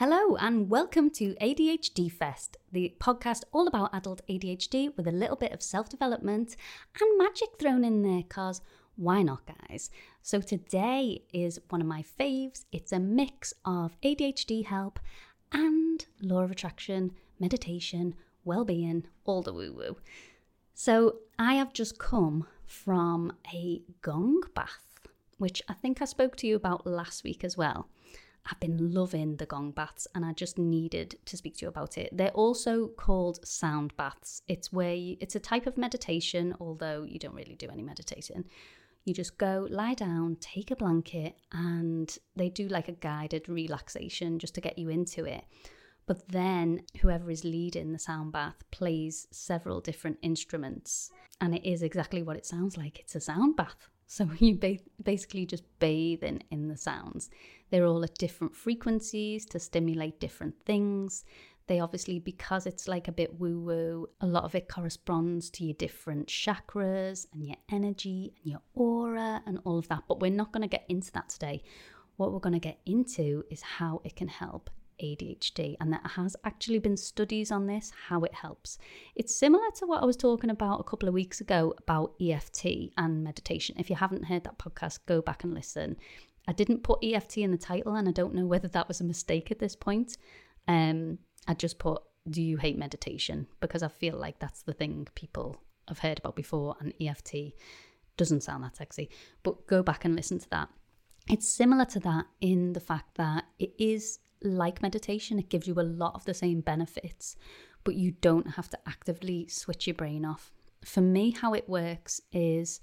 Hello, and welcome to ADHD Fest, the podcast all about adult ADHD with a little bit of self development and magic thrown in there, cause why not, guys? So, today is one of my faves. It's a mix of ADHD help and law of attraction, meditation, well being, all the woo woo. So, I have just come from a gong bath, which I think I spoke to you about last week as well. I've been loving the gong baths and I just needed to speak to you about it. They're also called sound baths. It's where you, it's a type of meditation, although you don't really do any meditating. You just go, lie down, take a blanket, and they do like a guided relaxation just to get you into it. But then whoever is leading the sound bath plays several different instruments, and it is exactly what it sounds like. It's a sound bath. So you ba- basically just bathe in, in the sounds. They're all at different frequencies to stimulate different things. They obviously, because it's like a bit woo woo, a lot of it corresponds to your different chakras and your energy and your aura and all of that. But we're not going to get into that today. What we're going to get into is how it can help ADHD, and there has actually been studies on this, how it helps. It's similar to what I was talking about a couple of weeks ago about EFT and meditation. If you haven't heard that podcast, go back and listen. I didn't put EFT in the title, and I don't know whether that was a mistake at this point. Um, I just put, Do you hate meditation? Because I feel like that's the thing people have heard about before, and EFT doesn't sound that sexy. But go back and listen to that. It's similar to that in the fact that it is like meditation, it gives you a lot of the same benefits, but you don't have to actively switch your brain off. For me, how it works is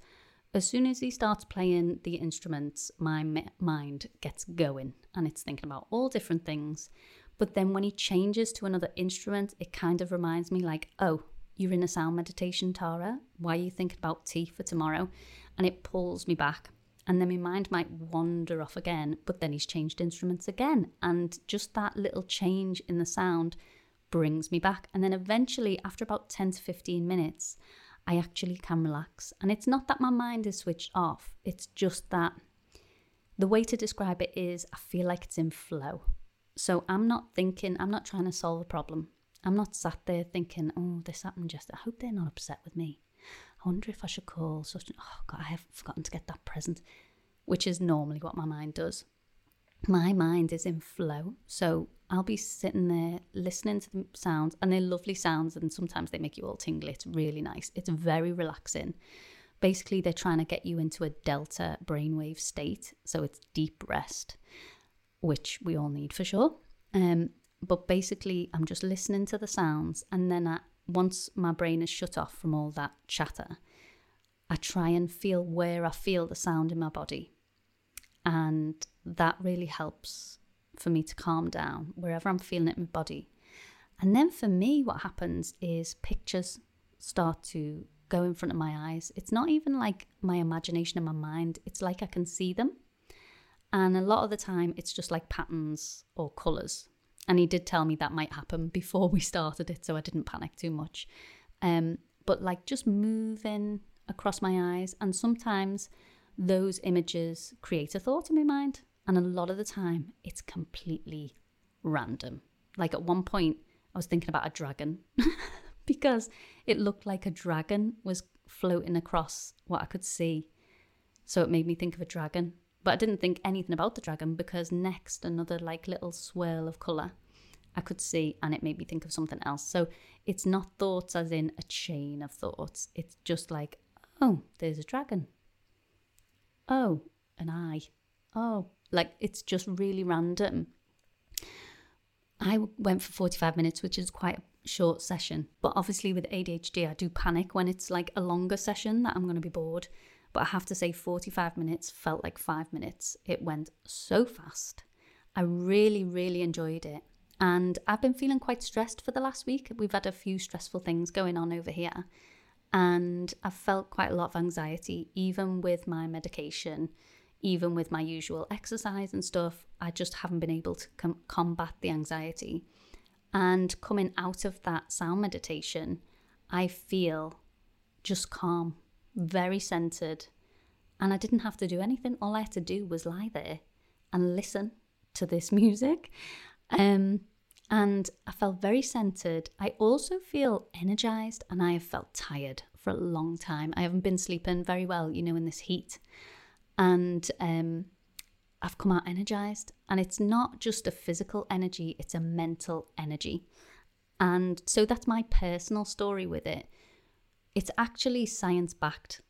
as soon as he starts playing the instruments, my mind gets going and it's thinking about all different things. But then when he changes to another instrument, it kind of reminds me, like, oh, you're in a sound meditation, Tara. Why are you thinking about tea for tomorrow? And it pulls me back and then my mind might wander off again, but then he's changed instruments again. And just that little change in the sound brings me back. And then eventually, after about 10 to 15 minutes, I actually can relax. And it's not that my mind is switched off, it's just that the way to describe it is I feel like it's in flow. So I'm not thinking, I'm not trying to solve a problem. I'm not sat there thinking, oh, this happened just, I hope they're not upset with me. I wonder if I should call such oh God, I have forgotten to get that present, which is normally what my mind does. My mind is in flow. So I'll be sitting there listening to the sounds, and they're lovely sounds, and sometimes they make you all tingle. It's really nice. It's very relaxing. Basically, they're trying to get you into a delta brainwave state. So it's deep rest, which we all need for sure. Um, but basically, I'm just listening to the sounds, and then I, once my brain is shut off from all that chatter, I try and feel where I feel the sound in my body. And that really helps for me to calm down wherever I'm feeling it in my body. And then for me, what happens is pictures start to go in front of my eyes. It's not even like my imagination in my mind, it's like I can see them. And a lot of the time, it's just like patterns or colours and he did tell me that might happen before we started it, so I didn't panic too much. Um, but like just moving across my eyes, and sometimes those images create a thought in my mind, and a lot of the time it's completely random. Like at one point, I was thinking about a dragon because it looked like a dragon was floating across what I could see. So it made me think of a dragon. But I didn't think anything about the dragon because next another like little swirl of colour I could see and it made me think of something else. So it's not thoughts as in a chain of thoughts. It's just like, oh, there's a dragon. Oh, an eye. Oh, like it's just really random. I went for 45 minutes, which is quite a short session. But obviously, with ADHD, I do panic when it's like a longer session that I'm going to be bored. But I have to say, 45 minutes felt like five minutes. It went so fast. I really, really enjoyed it. And I've been feeling quite stressed for the last week. We've had a few stressful things going on over here. And I've felt quite a lot of anxiety, even with my medication, even with my usual exercise and stuff. I just haven't been able to com- combat the anxiety. And coming out of that sound meditation, I feel just calm very centered. And I didn't have to do anything. All I had to do was lie there and listen to this music. Um, and I felt very centered. I also feel energized and I have felt tired for a long time. I haven't been sleeping very well, you know, in this heat. And um, I've come out energized. And it's not just a physical energy, it's a mental energy. And so that's my personal story with it. It's actually science backed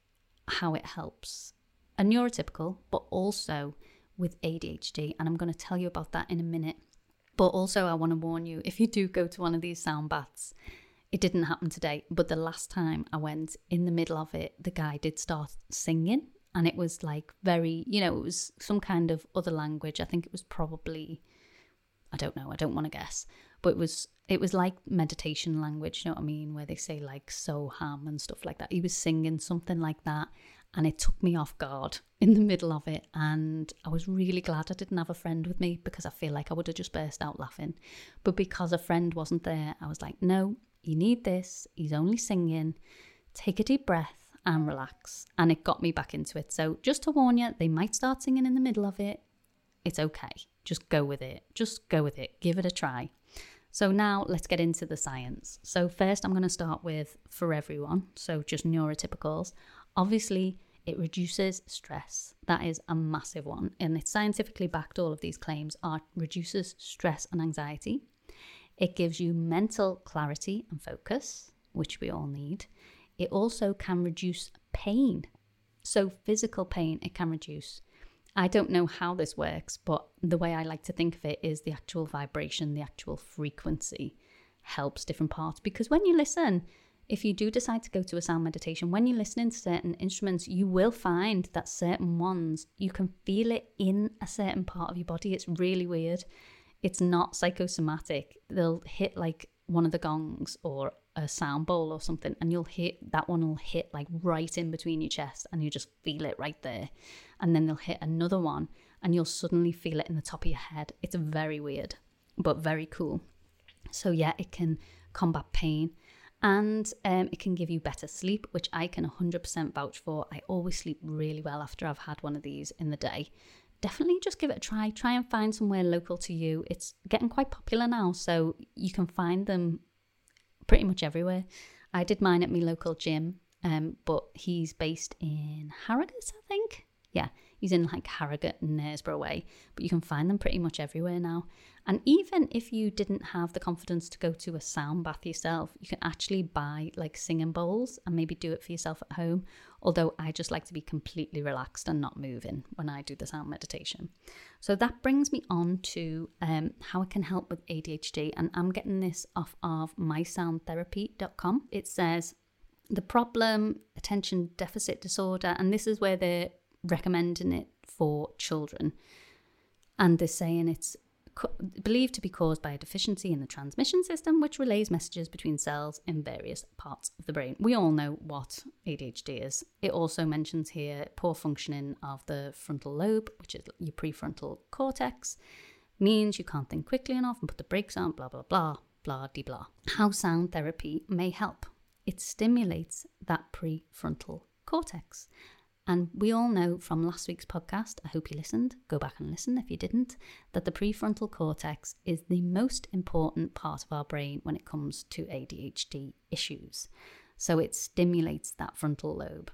how it helps a neurotypical, but also with ADHD. And I'm going to tell you about that in a minute. But also, I want to warn you if you do go to one of these sound baths, it didn't happen today, but the last time I went in the middle of it, the guy did start singing. And it was like very, you know, it was some kind of other language. I think it was probably, I don't know, I don't want to guess, but it was it was like meditation language, you know what I mean, where they say like so ham and stuff like that. He was singing something like that, and it took me off guard in the middle of it. And I was really glad I didn't have a friend with me because I feel like I would have just burst out laughing. But because a friend wasn't there, I was like, no, you need this. He's only singing. Take a deep breath and relax. And it got me back into it. So just to warn you, they might start singing in the middle of it. It's okay. Just go with it. Just go with it. Give it a try. So now let's get into the science. So first I'm going to start with for everyone, so just neurotypicals. Obviously, it reduces stress. That is a massive one. And it's scientifically backed, all of these claims are reduces stress and anxiety. It gives you mental clarity and focus, which we all need. It also can reduce pain. So, physical pain, it can reduce. I don't know how this works, but the way I like to think of it is the actual vibration, the actual frequency helps different parts. Because when you listen, if you do decide to go to a sound meditation, when you're listening to certain instruments, you will find that certain ones, you can feel it in a certain part of your body. It's really weird. It's not psychosomatic. They'll hit like one of the gongs or a sound bowl or something, and you'll hit that one will hit like right in between your chest, and you just feel it right there. And then they'll hit another one, and you'll suddenly feel it in the top of your head. It's very weird, but very cool. So, yeah, it can combat pain and um, it can give you better sleep, which I can 100% vouch for. I always sleep really well after I've had one of these in the day. Definitely just give it a try. Try and find somewhere local to you. It's getting quite popular now, so you can find them pretty much everywhere. I did mine at my local gym, um, but he's based in Harrogate, I think. Yeah, he's in like Harrogate and Knaresborough way, but you can find them pretty much everywhere now. And even if you didn't have the confidence to go to a sound bath yourself, you can actually buy like singing bowls and maybe do it for yourself at home. Although I just like to be completely relaxed and not moving when I do the sound meditation. So that brings me on to um, how it can help with ADHD. And I'm getting this off of mysoundtherapy.com. It says, the problem, attention deficit disorder, and this is where they're recommending it for children. And they're saying it's believed to be caused by a deficiency in the transmission system, which relays messages between cells in various parts of the brain. We all know what ADHD is. It also mentions here poor functioning of the frontal lobe, which is your prefrontal cortex, means you can't think quickly enough and put the brakes on, blah, blah, blah, blah, de blah. How sound therapy may help. It stimulates that prefrontal cortex. And we all know from last week's podcast, I hope you listened, go back and listen if you didn't, that the prefrontal cortex is the most important part of our brain when it comes to ADHD issues. So it stimulates that frontal lobe.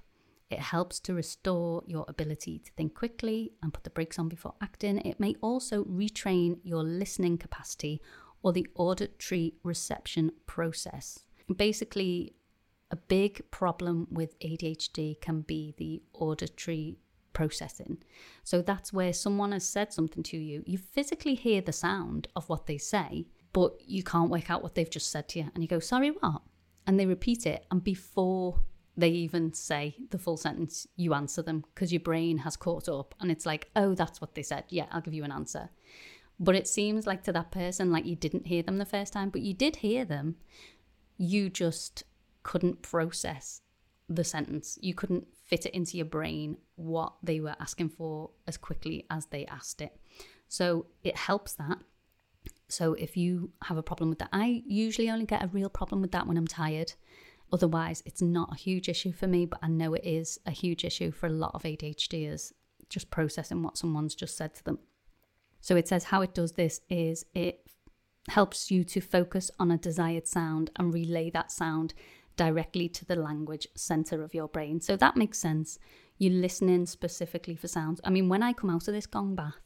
It helps to restore your ability to think quickly and put the brakes on before acting. It may also retrain your listening capacity or the auditory reception process. Basically, a big problem with ADHD can be the auditory processing. So that's where someone has said something to you, you physically hear the sound of what they say, but you can't work out what they've just said to you. And you go, sorry, what? And they repeat it. And before they even say the full sentence, you answer them because your brain has caught up and it's like, oh, that's what they said. Yeah, I'll give you an answer. But it seems like to that person, like you didn't hear them the first time, but you did hear them. You just couldn't process the sentence. You couldn't fit it into your brain what they were asking for as quickly as they asked it. So it helps that. So if you have a problem with that, I usually only get a real problem with that when I'm tired. Otherwise, it's not a huge issue for me, but I know it is a huge issue for a lot of ADHDers, just processing what someone's just said to them. So it says how it does this is it helps you to focus on a desired sound and relay that sound directly to the language center of your brain. So that makes sense. You're listening specifically for sounds. I mean, when I come out of this gong bath,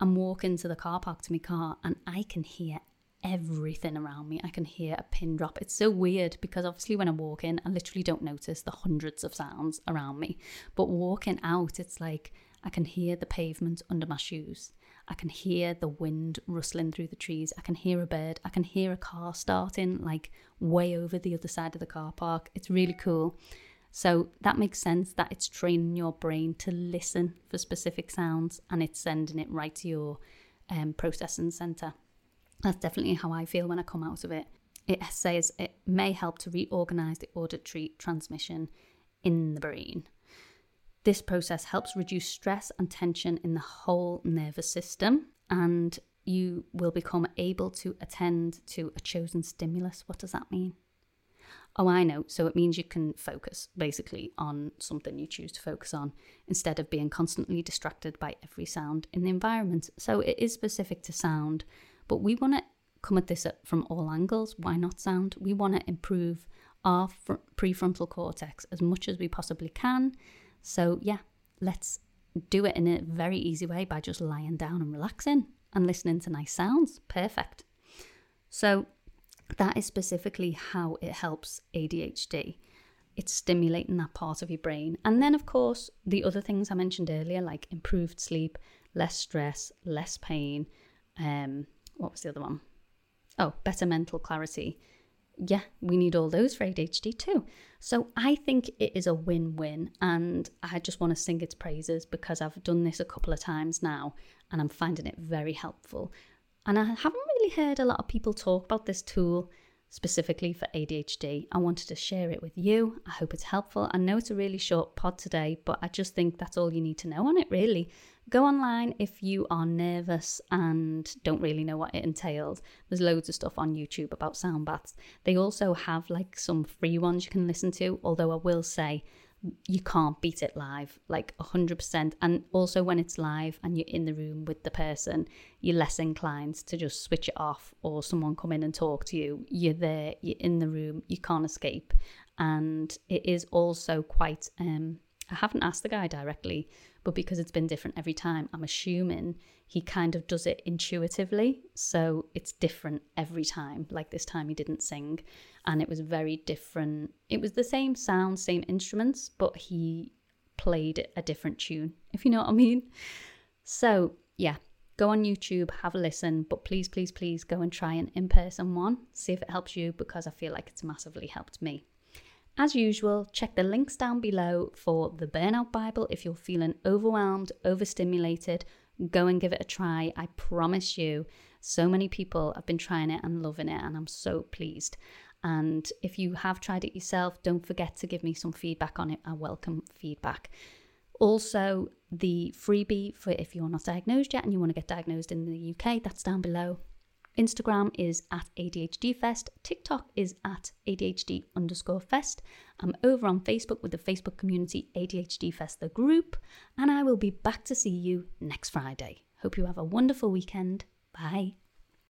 I'm walking to the car park to my car and I can hear everything around me. I can hear a pin drop. It's so weird because obviously when I walk in, I literally don't notice the hundreds of sounds around me. But walking out, it's like I can hear the pavement under my shoes. I can hear the wind rustling through the trees. I can hear a bird. I can hear a car starting like way over the other side of the car park. It's really cool. So that makes sense that it's training your brain to listen for specific sounds and it's sending it right to your um, processing center. That's definitely how I feel when I come out of it. It says it may help to reorganize the auditory transmission in the brain. This process helps reduce stress and tension in the whole nervous system, and you will become able to attend to a chosen stimulus. What does that mean? Oh, I know. So it means you can focus basically on something you choose to focus on instead of being constantly distracted by every sound in the environment. So it is specific to sound, but we want to come at this from all angles. Why not sound? We want to improve our fr- prefrontal cortex as much as we possibly can. So, yeah, let's do it in a very easy way by just lying down and relaxing and listening to nice sounds. Perfect. So, that is specifically how it helps ADHD. It's stimulating that part of your brain. And then, of course, the other things I mentioned earlier, like improved sleep, less stress, less pain. Um, what was the other one? Oh, better mental clarity. Yeah, we need all those for ADHD too. So I think it is a win win. And I just want to sing its praises because I've done this a couple of times now and I'm finding it very helpful. And I haven't really heard a lot of people talk about this tool specifically for ADHD. I wanted to share it with you. I hope it's helpful. I know it's a really short pod today, but I just think that's all you need to know on it, really. Go online if you are nervous and don't really know what it entails. There's loads of stuff on YouTube about sound baths. They also have like some free ones you can listen to, although I will say you can't beat it live like 100% and also when it's live and you're in the room with the person you're less inclined to just switch it off or someone come in and talk to you you're there you're in the room you can't escape and it is also quite um I haven't asked the guy directly but because it's been different every time I'm assuming he kind of does it intuitively so it's different every time like this time he didn't sing and it was very different. It was the same sound, same instruments, but he played a different tune, if you know what I mean. So, yeah, go on YouTube, have a listen, but please, please, please go and try an in person one. See if it helps you because I feel like it's massively helped me. As usual, check the links down below for the Burnout Bible if you're feeling overwhelmed, overstimulated. Go and give it a try. I promise you, so many people have been trying it and loving it, and I'm so pleased. And if you have tried it yourself, don't forget to give me some feedback on it. I welcome feedback. Also, the freebie for if you're not diagnosed yet and you want to get diagnosed in the UK, that's down below. Instagram is at ADHD Fest. TikTok is at ADHD underscore Fest. I'm over on Facebook with the Facebook community ADHD Fest, the group. And I will be back to see you next Friday. Hope you have a wonderful weekend. Bye.